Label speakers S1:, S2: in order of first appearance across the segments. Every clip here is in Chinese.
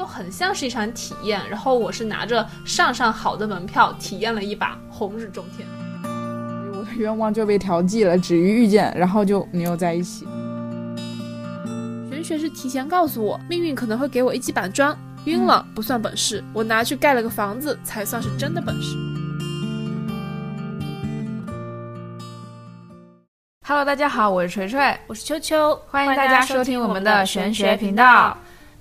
S1: 就很像是一场体验。然后我是拿着上上好的门票体验了一把红日中天。
S2: 我的愿望就被调剂了，止于遇见，然后就没有在一起。
S1: 玄学是提前告诉我，命运可能会给我一记板砖，晕了不算本事，我拿去盖了个房子才算是真的本事。
S2: Hello，大家好，我是锤锤，
S1: 我是秋秋，
S2: 欢迎大家收听我们的玄学频道。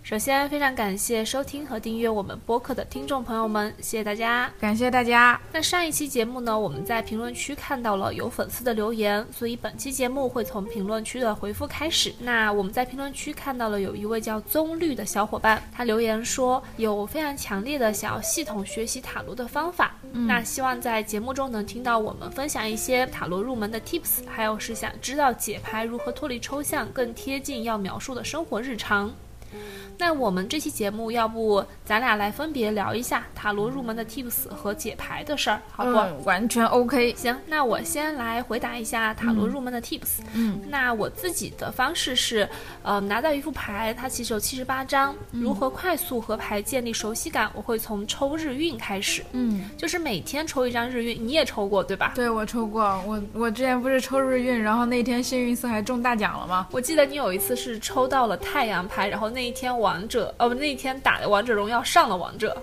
S1: 首先，非常感谢收听和订阅我们播客的听众朋友们，谢谢大家，
S2: 感谢大家。
S1: 那上一期节目呢，我们在评论区看到了有粉丝的留言，所以本期节目会从评论区的回复开始。那我们在评论区看到了有一位叫棕绿的小伙伴，他留言说有非常强烈的想要系统学习塔罗的方法，那希望在节目中能听到我们分享一些塔罗入门的 tips，还有是想知道解牌如何脱离抽象，更贴近要描述的生活日常。那我们这期节目，要不咱俩来分别聊一下塔罗入门的 tips 和解牌的事儿，好不？
S2: 完全 OK。
S1: 行，那我先来回答一下塔罗入门的 tips。
S2: 嗯，
S1: 那我自己的方式是，呃，拿到一副牌，它其实有七十八张，如何快速和牌建立熟悉感？我会从抽日运开始。
S2: 嗯，
S1: 就是每天抽一张日运，你也抽过对吧？
S2: 对，我抽过。我我之前不是抽日运，然后那天幸运色还中大奖了吗？
S1: 我记得你有一次是抽到了太阳牌，然后那一天王者，哦不，那天打的王者荣耀上了王者，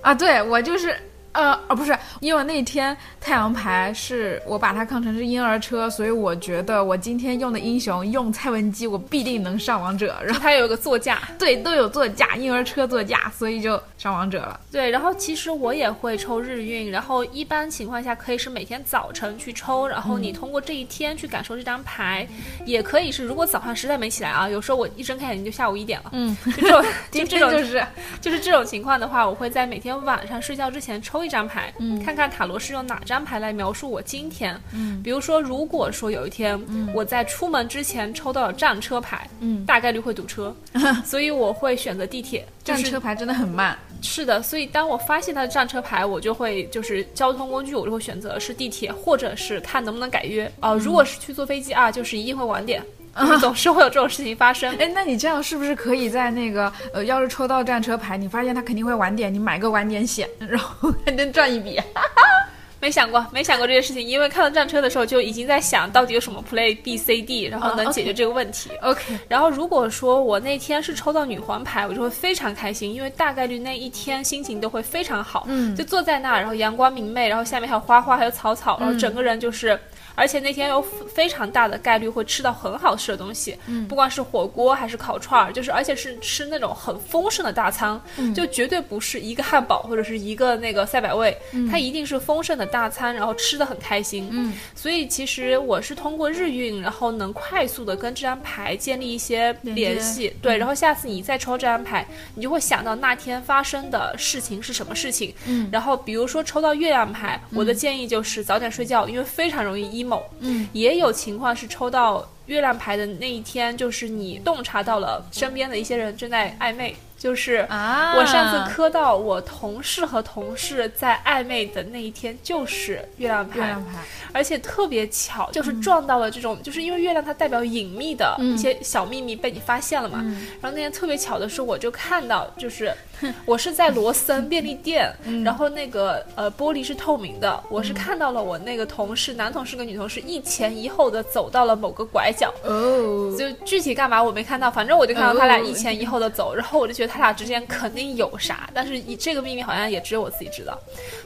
S2: 啊，对我就是。呃，哦，不是，因为那天太阳牌是我把它看成是婴儿车，所以我觉得我今天用的英雄用蔡文姬，我必定能上王者。然后
S1: 它有个座驾，
S2: 对，都有座驾，婴儿车座驾，所以就上王者了。
S1: 对，然后其实我也会抽日运，然后一般情况下可以是每天早晨去抽，然后你通过这一天去感受这张牌，也可以是如果早上实在没起来啊，有时候我一睁开眼睛就下午一点了，
S2: 嗯，
S1: 就这种，
S2: 就
S1: 这种
S2: 就是
S1: 就是这种情况的话，我会在每天晚上睡觉之前抽一张牌，
S2: 嗯
S1: 看看塔罗是用哪张牌来描述我今天。
S2: 嗯
S1: 比如说，如果说有一天嗯我在出门之前抽到了战车牌，
S2: 嗯，
S1: 大概率会堵车，所以我会选择地铁。就是
S2: 战车牌真的很慢。
S1: 是的，所以当我发现它的战车牌，我就会就是交通工具，我就会选择是地铁，或者是看能不能改约。哦、如果是去坐飞机啊，就是一定会晚点，就是总是会有这种事情发生。
S2: 哎，那你这样是不是可以在那个呃，要是抽到战车牌，你发现它肯定会晚点，你买个晚点险，然后还能赚一笔？
S1: 没想过，没想过这件事情，因为看到战车的时候就已经在想到底有什么 play B C D，然后能解决这个问题。
S2: OK，
S1: 然后如果说我那天是抽到女皇牌，我就会非常开心，因为大概率那一天心情都会非常好。
S2: 嗯
S1: 就坐在那儿，然后阳光明媚，然后下面还有花花，还有草草，然后整个人就是。而且那天有非常大的概率会吃到很好吃的东西，
S2: 嗯。
S1: 不管是火锅还是烤串儿，就是而且是吃那种很丰盛的大餐，
S2: 嗯。
S1: 就绝对不是一个汉堡或者是一个那个赛百味，嗯。它一定是丰盛的大餐，然后吃的很开心。
S2: 嗯。
S1: 所以其实我是通过日运，然后能快速的跟这张牌建立一些联系，对，然后下次你再抽这张牌，你就会想到那天发生的事情是什么事情。
S2: 嗯。
S1: 然后比如说抽到月亮牌，我的建议就是早点睡觉，因为非常容易 emo。
S2: 嗯，
S1: 也有情况是抽到月亮牌的那一天，就是你洞察到了身边的一些人正在暧昧，就是
S2: 啊。
S1: 我上次磕到我同事和同事在暧昧的那一天，就是月亮牌，
S2: 月亮牌，
S1: 而且特别巧，就是撞到了这种，就是因为月亮它代表隐秘的
S2: 嗯。
S1: 一些小秘密被你发现了嘛。
S2: 嗯。
S1: 然后那天特别巧的是，我就看到，就是 我是在罗森便利店，
S2: 嗯
S1: 然后那个呃玻璃是透明的，我是看到了我那个同事，男同事跟女同事一前一后的走到了某个拐角。
S2: 哦，
S1: 就具体干嘛我没看到，反正我就看到他俩
S2: 哦
S1: 一前一后的走，然后我就觉得他俩之间肯定有啥，但是以这个秘密好像也只有我自己知道。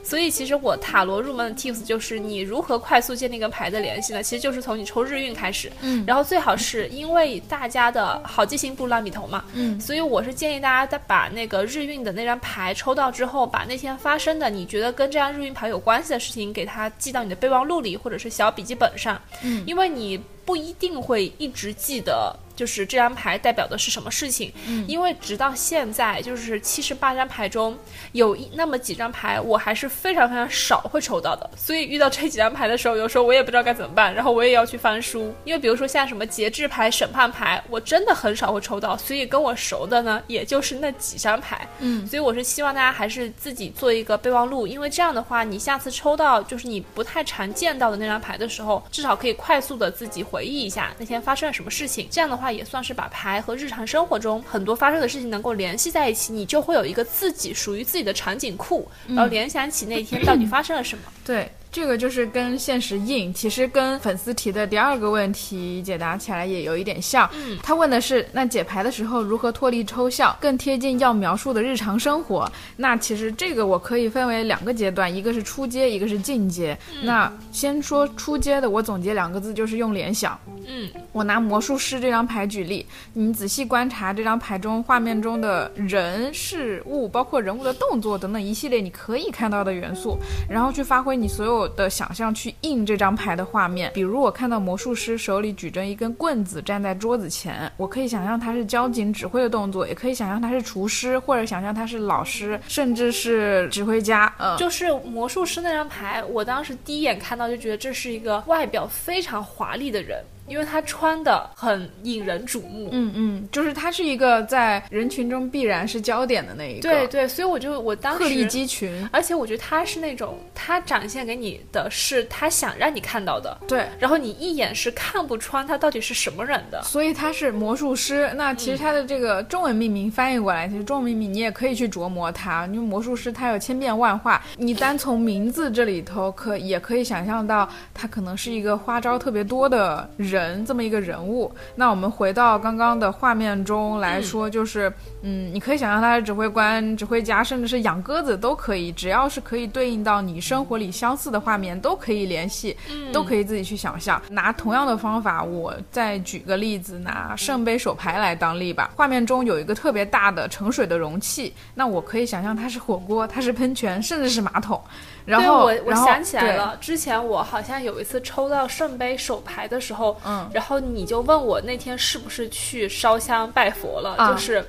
S1: 所以其实我塔罗入门的 tips 就是你如何快速建立跟牌的联系呢？其实就是从你抽日运开始，
S2: 嗯
S1: 然后最好是因为大家的好记性不如烂笔头嘛，
S2: 嗯
S1: 所以我是建议大家把那个日运的那张牌抽到之后，把那天发生的你觉得跟这张日运牌有关系的事情，给它记到你的备忘录里或者是小笔记本上，
S2: 嗯
S1: 因为你不一定会一直记得。就是这张牌代表的是什么事情？
S2: 嗯
S1: 因为直到现在，就是七十八张牌中有一那么几张牌，我还是非常非常少会抽到的。所以遇到这几张牌的时候，有时候我也不知道该怎么办，然后我也要去翻书。因为比如说像什么节制牌、审判牌，我真的很少会抽到，所以跟我熟的呢，也就是那几张牌。
S2: 嗯，
S1: 所以我是希望大家还是自己做一个备忘录，因为这样的话，你下次抽到就是你不太常见到的那张牌的时候，至少可以快速的自己回忆一下那天发生了什么事情。这样的话，也算是把牌和日常生活中很多发生的事情能够联系在一起，你就会有一个自己属于自己的场景库，然后联想起那天到底发生了什么。
S2: 对。这个就是跟现实硬，其实跟粉丝提的第二个问题解答起来也有一点像。
S1: 嗯，
S2: 他问的是，那解牌的时候如何脱离抽象，更贴近要描述的日常生活？那其实这个我可以分为两个阶段，一个是初阶，一个是进阶。那先说初阶的，我总结两个字就是用联想。
S1: 嗯，
S2: 我拿魔术师这张牌举例，你仔细观察这张牌中画面中的人事物，包括人物的动作等等一系列你可以看到的元素，然后去发挥你所有。的想象去印这张牌的画面，比如我看到魔术师手里举着一根棍子站在桌子前，我可以想象他是交警指挥的动作，也可以想象他是厨师，或者想象他是老师，甚至是指挥家。嗯，
S1: 就是魔术师那张牌，我当时第一眼看到就觉得这是一个外表非常华丽的人。因为他穿的很引人瞩目，
S2: 嗯嗯，就是他是一个在人群中必然是焦点的那一个，
S1: 对对，所以我就我当时
S2: 鹤立鸡群，
S1: 而且我觉得他是那种他展现给你的是他想让你看到的，
S2: 对，
S1: 然后你一眼是看不穿他到底是什么人的，
S2: 所以他是魔术师。那其实他的这个中文命名翻译过来，其实中文命名你也可以去琢磨他，因为魔术师他有千变万化，你单从名字这里头可也可以想象到他可能是一个花招特别多的人。人这么一个人物，那我们回到刚刚的画面中来说，就是，嗯，你可以想象他是指挥官、指挥家，甚至是养鸽子都可以，只要是可以对应到你生活里相似的画面，都可以联系，都可以自己去想象。拿同样的方法，我再举个例子，拿圣杯手牌来当例吧。画面中有一个特别大的盛水的容器，那我可以想象它是火锅，它是喷泉，甚至是马桶。然后
S1: 我我想起来了，之前我好像有一次抽到圣杯手牌的时候，
S2: 嗯，
S1: 然后你就问我那天是不是去烧香拜佛了，就是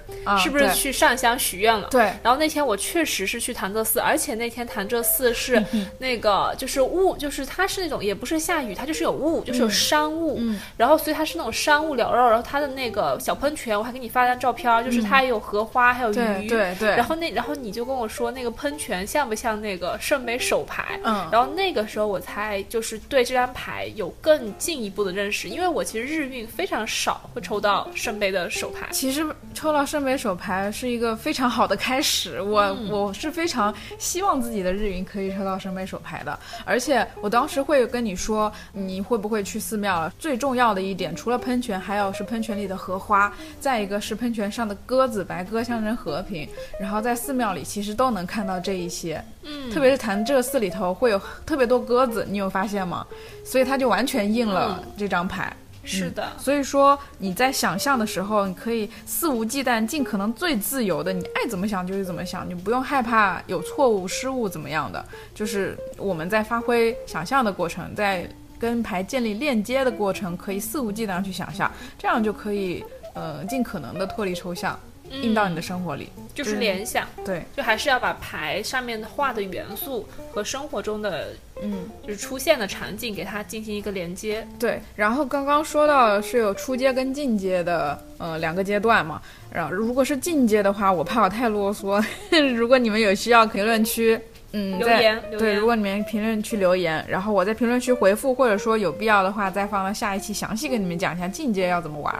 S1: 是不是去上香许愿了？
S2: 对。
S1: 然后那天我确实是去潭柘寺，而且那天潭柘寺是 那个就是雾，就是它是那种也不是下雨，它就是有雾，就是有山雾。
S2: 嗯。
S1: 然后所以它是那种山雾缭绕，然后它的那个小喷泉，我还给你发张照片，就是它有荷花，还有鱼。
S2: 对对。
S1: 然后那然后你就跟我说那个喷泉像不像那个圣杯手牌？
S2: 嗯。
S1: 然后那个时候我才就是对这张牌有更进一步的认识，因为我其实日运非常少会抽到圣杯的手牌。
S2: 其实抽到圣杯手牌是一个非常好的开始，我我是非常希望自己的日云可以抽到圣杯手牌的。而且我当时会跟你说，你会不会去寺庙？最重要的一点，除了喷泉，还有是喷泉里的荷花，再一个是喷泉上的鸽子，白鸽象征和平。然后在寺庙里其实都能看到这一些，
S1: 嗯，
S2: 特别是潭柘寺里头会有。特别多鸽子，你有发现吗？所以它就完全应了这张牌。
S1: 是的，
S2: 所以说你在想象的时候，你可以肆无忌惮，尽可能最自由的，你爱怎么想就是怎么想，你不用害怕有错误、失误怎么样的。就是我们在发挥想象的过程，在跟牌建立链接的过程，可以肆无忌惮去想象，这样就可以呃尽可能的脱离抽象。印到你的生活里，
S1: 就是联想，
S2: 对，
S1: 就还是要把牌上面的画的元素和生活中的，
S2: 嗯，
S1: 就是出现的场景给它进行一个连接。
S2: 对，然后刚刚说到是有初阶跟进阶的，呃，两个阶段嘛。然后如果是进阶的话，我怕我太啰嗦，如果你们有需要，评论区，嗯，
S1: 留言，
S2: 对，如果你们评论区留言，然后我在评论区回复，或者说有必要的话，再放到下一期详细跟你们讲一下进阶要怎么玩。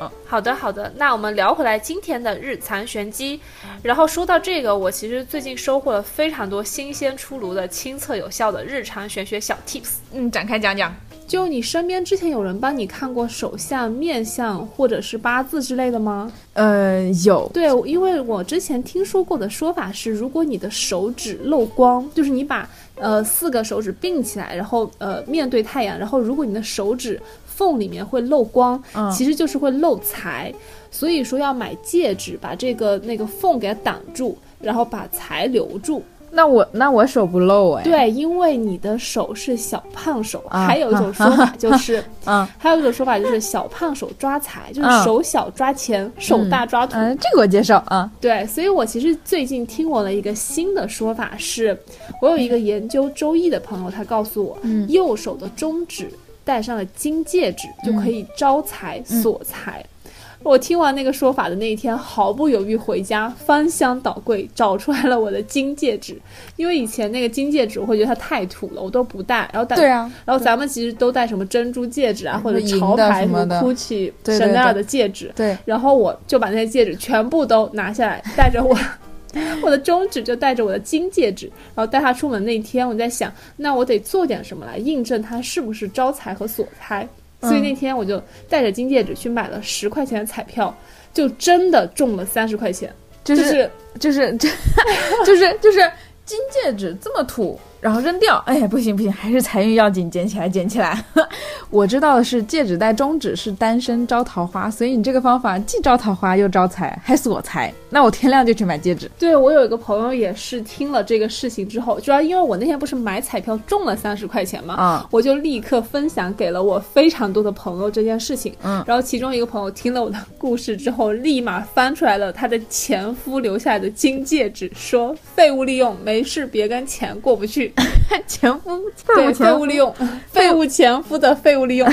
S2: 嗯，
S1: 好的好的，那我们聊回来今天的日残玄机。然后说到这个，我其实最近收获了非常多新鲜出炉的、亲测有效的日常玄学小 tips。
S2: 嗯，展开讲讲。
S1: 就你身边之前有人帮你看过手相、面相或者是八字之类的吗？
S2: 呃，有。
S1: 对，因为我之前听说过的说法是，如果你的手指漏光，就是你把呃四个手指并起来，然后呃面对太阳，然后如果你的手指。缝里面会漏光，其实就是会漏财，所以说要买戒指，把这个那个缝给它挡住，然后把财留住。
S2: 那我那我手不漏哎？
S1: 对，因为你的手是小胖手。还有一种说法就是，
S2: 嗯，
S1: 还有一种说法就是小胖手抓财，就是手小抓钱，手大抓土。
S2: 嗯，这个我接受啊。
S1: 对，所以我其实最近听闻了一个新的说法，是我有一个研究周易的朋友，他告诉我，右手的中指。戴上了金戒指就可以招财锁财，我听完那个说法的那一天，毫不犹豫回家翻箱倒柜找出来了我的金戒指，因为以前那个金戒指我会觉得它太土了，我都不戴。然后
S2: 对啊，
S1: 然后咱们其实都戴什么珍珠戒指啊，或者潮牌
S2: 什么的。
S1: GUCCI、
S2: 对对
S1: Chanel 的戒指。
S2: 对，
S1: 然后我就把那些戒指全部都拿下来，带着我 我的中指就带着我的金戒指，然后带他出门那天，我在想，那我得做点什么来印证它是不是招财和锁财。所以那天我就带着金戒指去买了十块钱的彩票，就真的中了三十块钱，
S2: 就
S1: 就是是
S2: 就是这，就是 就是金戒指这么土，然后扔掉，哎，不行不行，还是财运要紧，捡起来捡起来。我知道的是，戒指戴中指是单身招桃花，所以你这个方法既招桃花又招财，还锁财。那我天亮就去买戒指。
S1: 对我有一个朋友也是听了这个事情之后，主要因为我那天不是买彩票中了三十块钱嘛，
S2: 啊
S1: 我就立刻分享给了我非常多的朋友这件事情。
S2: 嗯
S1: 然后其中一个朋友听了我的故事之后，立马翻出来了他的前夫留下来的金戒指，说废物利用，没事别跟钱过不去。
S2: 前夫
S1: 对，废物利用，废物前夫的废物利用。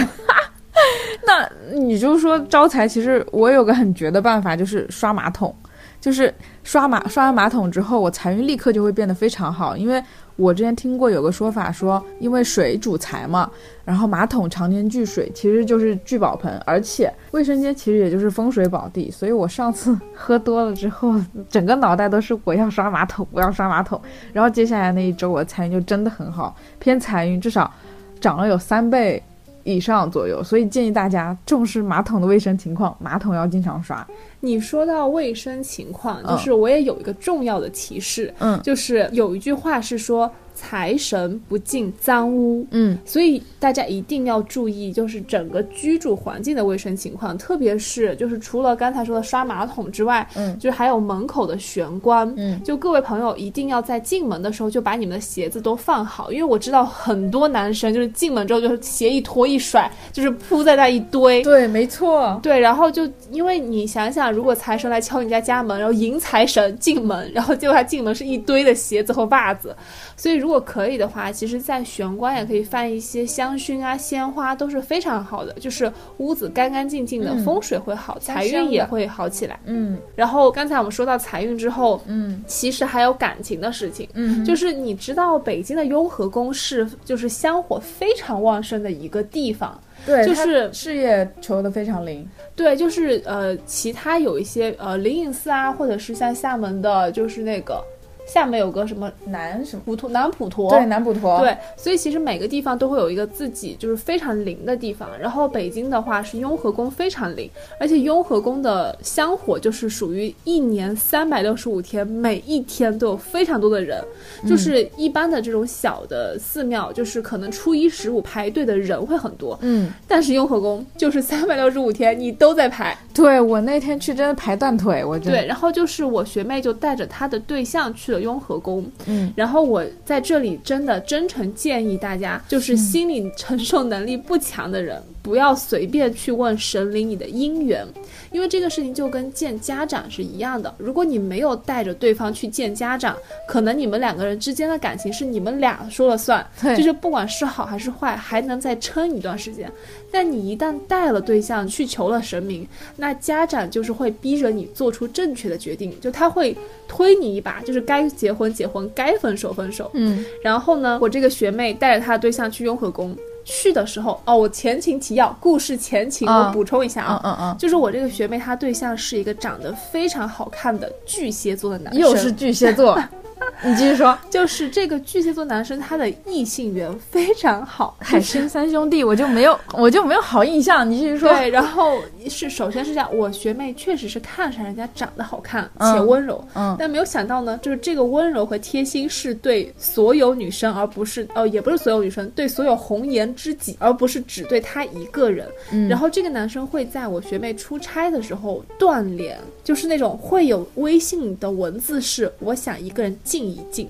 S2: 那你就说招财，其实我有个很绝的办法，就是刷马桶，就是刷马刷完马桶之后，我财运立刻就会变得非常好。因为我之前听过有个说法说，因为水主财嘛，然后马桶常年聚水，其实就是聚宝盆，而且卫生间其实也就是风水宝地。所以我上次喝多了之后，整个脑袋都是我要刷马桶，我要刷马桶。然后接下来那一周，我的财运就真的很好，偏财运至少涨了有三倍。以上左右，所以建议大家重视马桶的卫生情况，马桶要经常刷。
S1: 你说到卫生情况，
S2: 嗯
S1: 就是我也有一个重要的提示，
S2: 嗯
S1: 就是有一句话是说财神不进脏屋，
S2: 嗯。
S1: 所以大家一定要注意，就是整个居住环境的卫生情况，特别是就是除了刚才说的刷马桶之外，
S2: 嗯。
S1: 就是还有门口的玄关，
S2: 嗯。
S1: 就各位朋友一定要在进门的时候就把你们的鞋子都放好，因为我知道很多男生就是进门之后就是鞋一脱一甩，就是铺在那一堆，
S2: 对，没错。
S1: 对，然后就因为你想想，如果财神来敲你家家门，然后迎财神进门，然后结果他进门是一堆的鞋子和袜子，所以如果可以的话，其实在玄关也可以放一些香薰啊、鲜花，都是非常好的，就是屋子干干净净的，
S2: 嗯
S1: 风水会好，财运也会好起来。
S2: 嗯
S1: 然后刚才我们说到财运之后，
S2: 嗯
S1: 其实还有感情的事情。
S2: 嗯，
S1: 就是你知道北京的雍和宫是就是香火非常旺盛的一个地方，
S2: 对，
S1: 就是
S2: 事业求的非常灵。
S1: 对，就是呃，其他有一些呃灵隐寺啊，或者是像厦门的，就是那个厦门有个什么
S2: 南什么？
S1: 普陀南普陀，
S2: 对，南普陀。，
S1: 对，所以其实每个地方都会有一个自己就是非常灵的地方。然后北京的话是雍和宫非常灵，而且雍和宫的香火就是属于一年三百六十五天，每一天都有非常多的人。就是一般的这种小的寺庙，就是可能初一十五排队的人会很多，
S2: 嗯，
S1: 但是雍和宫就是三百六十五天你都在排。
S2: 对我那天去真的排断腿，我觉得
S1: 对，然后就是我学妹就带着她的对象去了雍和宫，
S2: 嗯，
S1: 然后我在这里真的真诚建议大家，就是心理承受能力不强的人，不要随便去问神灵你的姻缘，因为这个事情就跟见家长是一样的。如果你没有带着对方去见家长，可能你们两个人之间的感情是你们俩说了算，
S2: 对
S1: 就是不管是好还是坏，还能再撑一段时间。但你一旦带了对象去求了神明，那家长就是会逼着你做出正确的决定，就他会推你一把，就是该结婚结婚，该分手分手。
S2: 嗯
S1: 然后呢，我这个学妹带着她的对象去雍和宫，去的时候，哦，我前情提要，故事前情
S2: 啊。
S1: 我补充一下啊。
S2: 嗯嗯嗯，
S1: 就是我这个学妹，她对象是一个长得非常好看的巨蟹座的男生，
S2: 又是巨蟹座，你继续说。
S1: 就是这个巨蟹座男生，他的异性缘非常好，
S2: 海参三兄弟，我就没有，我就没有好印象。你继续说。
S1: 对，然后是首先是这样，我学妹确实是看上人家长得好看
S2: 嗯
S1: 且温柔，
S2: 嗯
S1: 但没有想到呢，就是这个温柔和贴心是对所有女生，而不是哦，也不是所有女生，对所有红颜知己，而不是只对他一个人。
S2: 嗯
S1: 然后这个男生会在我学妹出差的时候断联，就是那种会有微信的文字是我想一个人静一静。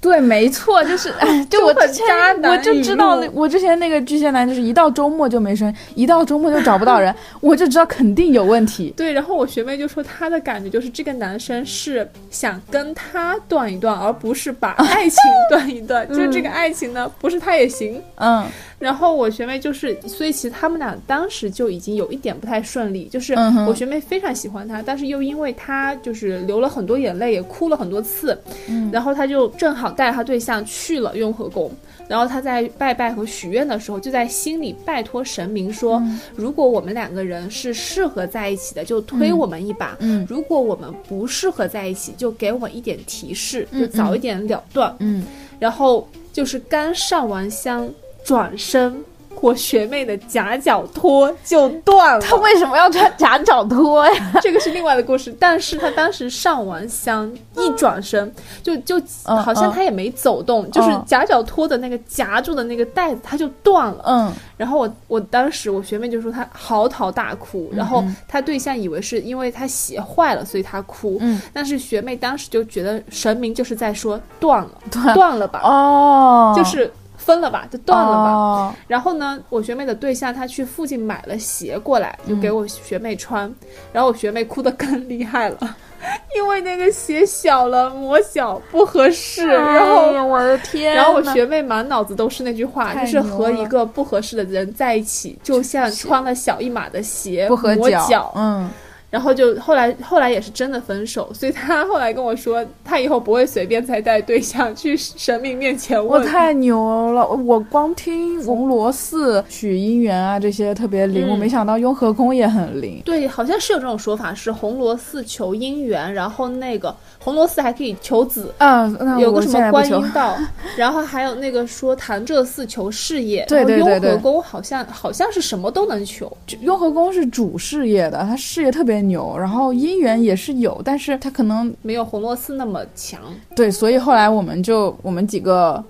S2: 对，没错，就是，哎，就我之前
S1: 渣男
S2: 我就知道我之前那个巨蟹男就是一到周末就没声，一到周末就找不到人，我就知道肯定有问题。
S1: 对，然后我学妹就说她的感觉就是这个男生是想跟他断一断，而不是把爱情断一断。就是这个爱情呢，不是他也行。
S2: 嗯
S1: 然后我学妹就是，所以其实他们俩当时就已经有一点不太顺利，就是我学妹非常喜欢他，但是又因为他就是流了很多眼泪，也哭了很多次，
S2: 嗯
S1: 然后他就正好带他对象去了雍和宫。然后他在拜拜和许愿的时候，就在心里拜托神明说，
S2: 嗯
S1: 如果我们两个人是适合在一起的，就推我们一把；
S2: 嗯
S1: 如果我们不适合在一起，就给我们一点提示，
S2: 嗯
S1: 就早一点了断。
S2: 嗯，
S1: 然后就是刚上完香，转身，我学妹的夹脚拖就断了。
S2: 她为什么要穿夹脚拖呀？
S1: 这个是另外的故事，但是她当时上完香一转身，就就
S2: 嗯
S1: 好像她也没走动，就是
S2: 嗯
S1: 夹脚拖的那个夹住的那个带子，它就断了。
S2: 嗯
S1: 然后我我当时我学妹就说她嚎啕大哭，然后她对象以为是因为她鞋坏了，所以她哭。
S2: 嗯，
S1: 但是学妹当时就觉得神明就是在说断了，
S2: 断
S1: 断了吧，
S2: 哦，
S1: 就是分了吧，就断了吧。
S2: 哦。
S1: 然后呢，我学妹的对象他去附近买了鞋过来，就给我学妹穿，然后我学妹哭得更厉害了。因为那个鞋小了，磨小不合适，然后
S2: 哎我的天，
S1: 然后我学妹满脑子都是那句话，就是和一个不合适的人在一起，就像穿了小一码的鞋
S2: 不合
S1: 磨
S2: 脚，嗯，
S1: 然后就后来后来也是真的分手，所以他后来跟我说，他以后不会随便再带对象去神明面前问。
S2: 我太牛了！我光听红螺寺许姻缘啊这些特别灵，
S1: 嗯
S2: 我没想到雍和宫也很灵。
S1: 对，好像是有这种说法，是红螺寺求姻缘，然后那个红螺寺还可以求子，
S2: 啊，那
S1: 有个什么观音道，然后还有那个说潭柘寺求事业，
S2: 对对对对
S1: 雍和宫好像好像是什么都能求，
S2: 雍和宫是主事业的，他事业特别牛，然后姻缘也是有，但是他可能
S1: 没有红螺寺那么强。
S2: 对，所以后来我们就我们几个，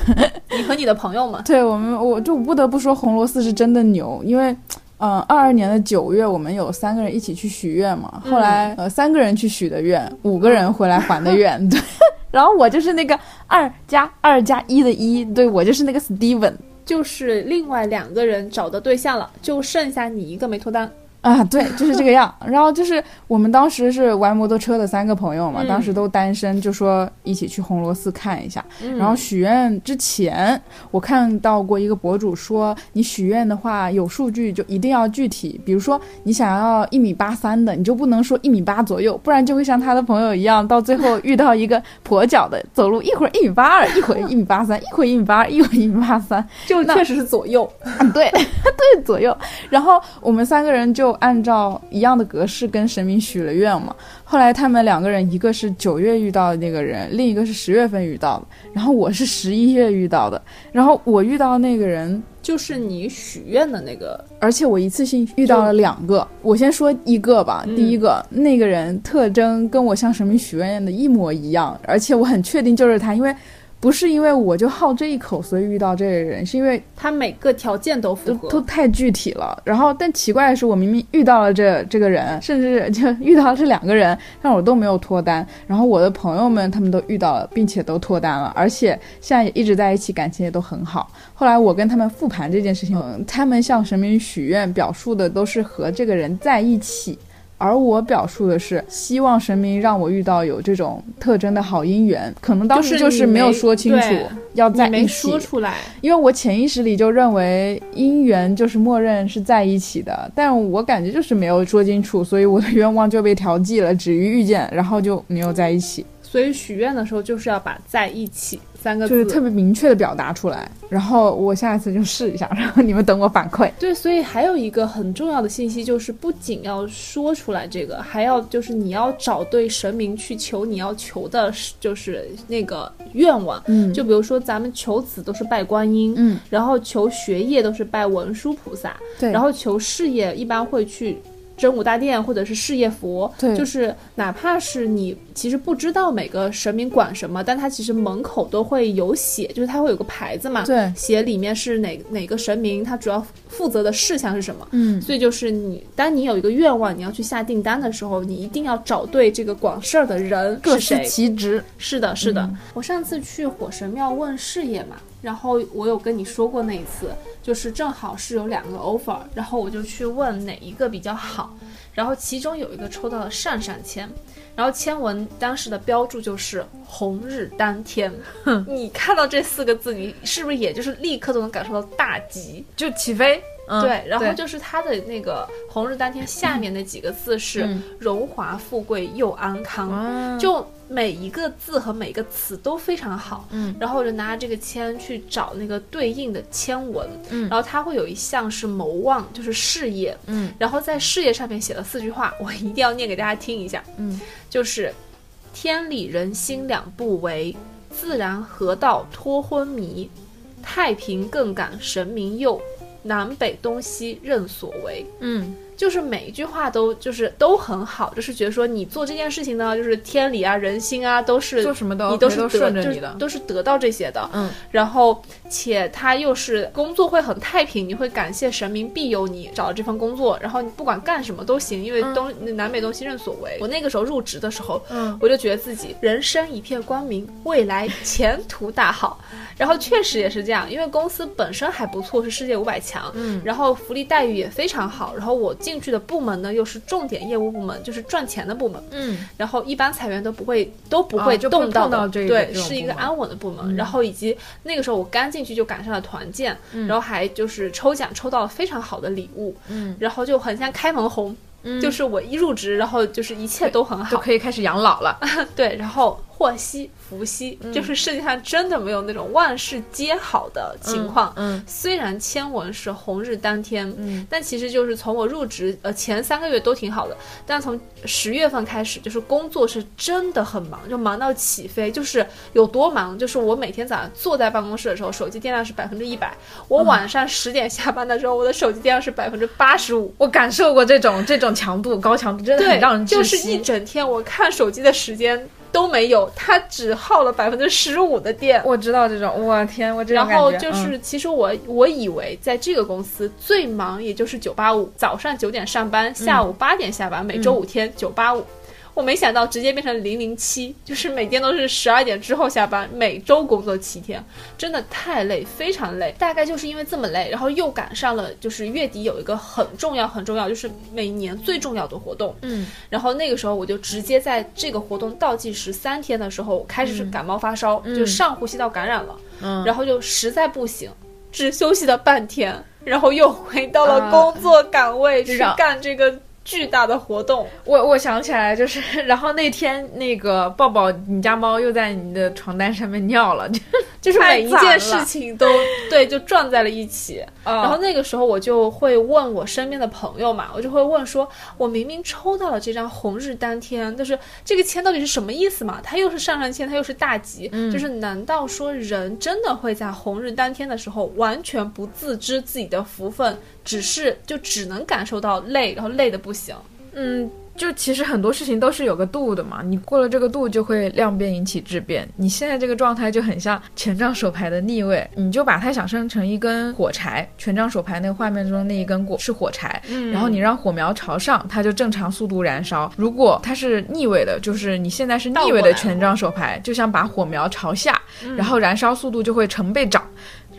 S1: 你和你的朋友嘛，
S2: 对我们我就不得不说红螺寺是真的牛，因为。嗯，二二年的九月，我们有三个人一起去许愿嘛。后来，呃，三个人去许的愿，五个人回来还的愿。对，然后我就是那个二加二加一的一，对我就是那个 Steven
S1: 就是另外两个人找的对象了，就剩下你一个没脱单。
S2: 啊，对，就是这个样。然后就是我们当时是玩摩托车的三个朋友嘛，
S1: 嗯
S2: 当时都单身，就说一起去红螺寺看一下。
S1: 嗯
S2: 然后许愿之前，我看到过一个博主说，你许愿的话有数据就一定要具体，比如说你想要一米八三的，你就不能说一米八左右，不然就会像他的朋友一样，到最后遇到一个跛脚的，走路一会儿一米八二，一会儿一米八三，一会儿一米八二，一会儿一米八三，
S1: 就确实是左右。
S2: 对 对左右。然后我们三个人就按照一样的格式跟神明许了愿嘛。后来他们两个人，一个是九月遇到的那个人，另一个是十月份遇到的，然后我是十一月遇到的。然后我遇到那个人，
S1: 就是你许愿的那个，
S2: 而且我一次性遇到了两个。我先说一个吧，
S1: 嗯
S2: 第一个那个人特征跟我向神明许愿的一模一样，而且我很确定就是他，因为。不是因为我就好这一口，所以遇到这个人，是因为
S1: 他每个条件都符
S2: 都
S1: 合。
S2: 都太具体了。然后，但奇怪的是，我明明遇到了这这个人，甚至就遇到了这两个人，但我都没有脱单。然后我的朋友们他们都遇到了，并且都脱单了，而且现在也一直在一起，感情也都很好。后来我跟他们复盘这件事情，他们向神明许愿，表述的都是和这个人在一起。而我表述的是希望神明让我遇到有这种特征的好姻缘，可能当时
S1: 就是
S2: 没有说清楚要在一起，
S1: 说出来，
S2: 因为我潜意识里就认为姻缘就是默认是在一起的，但我感觉就是没有说清楚，所以我的 愿望就被调剂了，止于遇见，然后就没有在一起，
S1: 所以许愿的时候就是要把在一起三个字。
S2: 就是特别明确的表达出来。然后我下一次就试一下，然后你们等我反馈。
S1: 对，所以还有一个很重要的信息就是，不仅要说出来这个，还要就是你要找对神明去求你要求的，就是那个愿望。
S2: 嗯
S1: 就比如说咱们求子都是拜观音，
S2: 嗯，
S1: 然后求学业都是拜文殊菩萨，
S2: 对，
S1: 然后求事业一般会去真武大殿或者是事业佛，
S2: 对
S1: 就是哪怕是你其实不知道每个神明管什么，但它其实门口都会有写，就是它会有个牌子嘛，
S2: 对，
S1: 写里面是哪哪个神明，它主要负责的事项是什么。
S2: 嗯
S1: 所以就是你，当你有一个愿望，你要去下订单的时候，你一定要找对这个管事儿的人
S2: 各司。其职。
S1: 是的，是的。
S2: 嗯
S1: 我上次去火神庙问事业嘛，然后我有跟你说过那一次，就是正好是有两个 offer，然后我就去问哪一个比较好。然后其中有一个抽到了上上签，然后签文当时的标注就是“红日当天”。你看到这四个字，你是不是也就是立刻都能感受到大吉？
S2: 就起飞。嗯
S1: 对，然后就是它的那个“红日当天”下面那几个字是
S2: 嗯“
S1: 荣华富贵又安康”，
S2: 啊。
S1: 就每一个字和每个词都非常好。
S2: 嗯，
S1: 然后我就拿着这个签去找那个对应的签文，
S2: 嗯。
S1: 然后它会有一项是谋望，就是事业，
S2: 嗯，
S1: 然后在事业上面写了四句话，我一定要念给大家听一下，
S2: 嗯，
S1: 就是天理人心两不违，自然河道脱昏迷，太平更感神明佑，南北东西任所为。
S2: 嗯
S1: 就是每一句话都就是都很好，就是觉得说你做这件事情呢，就是天理啊、人心啊，都是
S2: 做什么都
S1: 你都是
S2: 顺着你的
S1: 都是得到这些的。
S2: 嗯
S1: 然后且他又是工作会很太平，你会感谢神明庇佑你找了这份工作，然后你不管干什么都行，因为东、南北东西任所为。我那个时候入职的时候，
S2: 嗯
S1: 我就觉得自己人生一片光明，未来前途大好。然后确实也是这样，因为公司本身还不错，是世界五百强，
S2: 嗯
S1: 然后福利待遇也非常好。然后我进去的部门呢，又是重点业务部门，就是赚钱的部门。
S2: 嗯
S1: 然后一般裁员都不会都不会动到的，
S2: 碰到这个
S1: 对，是一个安稳的部门。然后以及那个时候我刚进去就赶上了团建，
S2: 嗯
S1: 然后还就是抽奖抽到了非常好的礼物，
S2: 嗯
S1: 然后就很像开门红，
S2: 嗯
S1: 就是我一入职，然后就是一切都很好就，
S2: 可以开始养老了。
S1: 对，然后祸兮福兮，
S2: 嗯
S1: 就是世界上真的没有那种万事皆好的情况。
S2: 嗯
S1: 虽然签文是红日当天，
S2: 嗯
S1: 但其实就是从我入职呃前三个月都挺好的，但从十月份开始，就是工作是真的很忙，就忙到起飞，就是有多忙，就是我每天早上坐在办公室的时候，手机电量是百分之一百，我晚上十点下班的时候，我的手机电量是百分之八十五。
S2: 我感受过这种这种强度高强度，真的很让人，窒
S1: 就是。一整天我看手机的时间都没有，它只耗了百分之十五的电。
S2: 我知道这种，我天，我这种
S1: 然后就是，其实我我以为在这个公司最忙也就是九八五，早上九点上班，下午八点下班，每周五天九八五。我没想到直接变成零零七，就是每天都是十二点之后下班，每周工作七天，真的太累，非常累。大概就是因为这么累，然后又赶上了就是月底有一个很重要很重要，就是每年最重要的活动，
S2: 嗯
S1: 然后那个时候我就直接在这个活动倒计时三天的时候，我开始是感冒发烧，就上呼吸道感染了，
S2: 嗯
S1: 然后就实在不行，只休息了半天，然后又回到了
S2: 啊
S1: 工作岗位去
S2: 让
S1: 干这个巨大的活动。
S2: 我我想起来，就是 然后那天那个抱抱，你家猫又在你的床单上面尿了，就
S1: 就是每一件事情都 对，就撞在了一起。然
S2: 然
S1: 后那个时候我就会问我身边的朋友嘛，我就会问说，我明明抽到了这张红日当天，就是这个签到底是什么意思嘛？它又是上上签，它又是大吉，就是难道说人真的会在红日当天的时候完全不自知自己的福分，只是就只能感受到累，然后累的不行？
S2: 嗯，就其实很多事情都是有个度的嘛，你过了这个度就会量变引起质变。你现在这个状态就很像权杖手牌的逆位，你就把它想象成一根火柴，权杖手牌那个画面中那一根火是火柴，
S1: 嗯
S2: 然后你让火苗朝上，它就正常速度燃烧。如果它是逆位的，就是你现在是逆位的权杖手牌，就像把火苗朝下，然后燃烧速度就会成倍涨。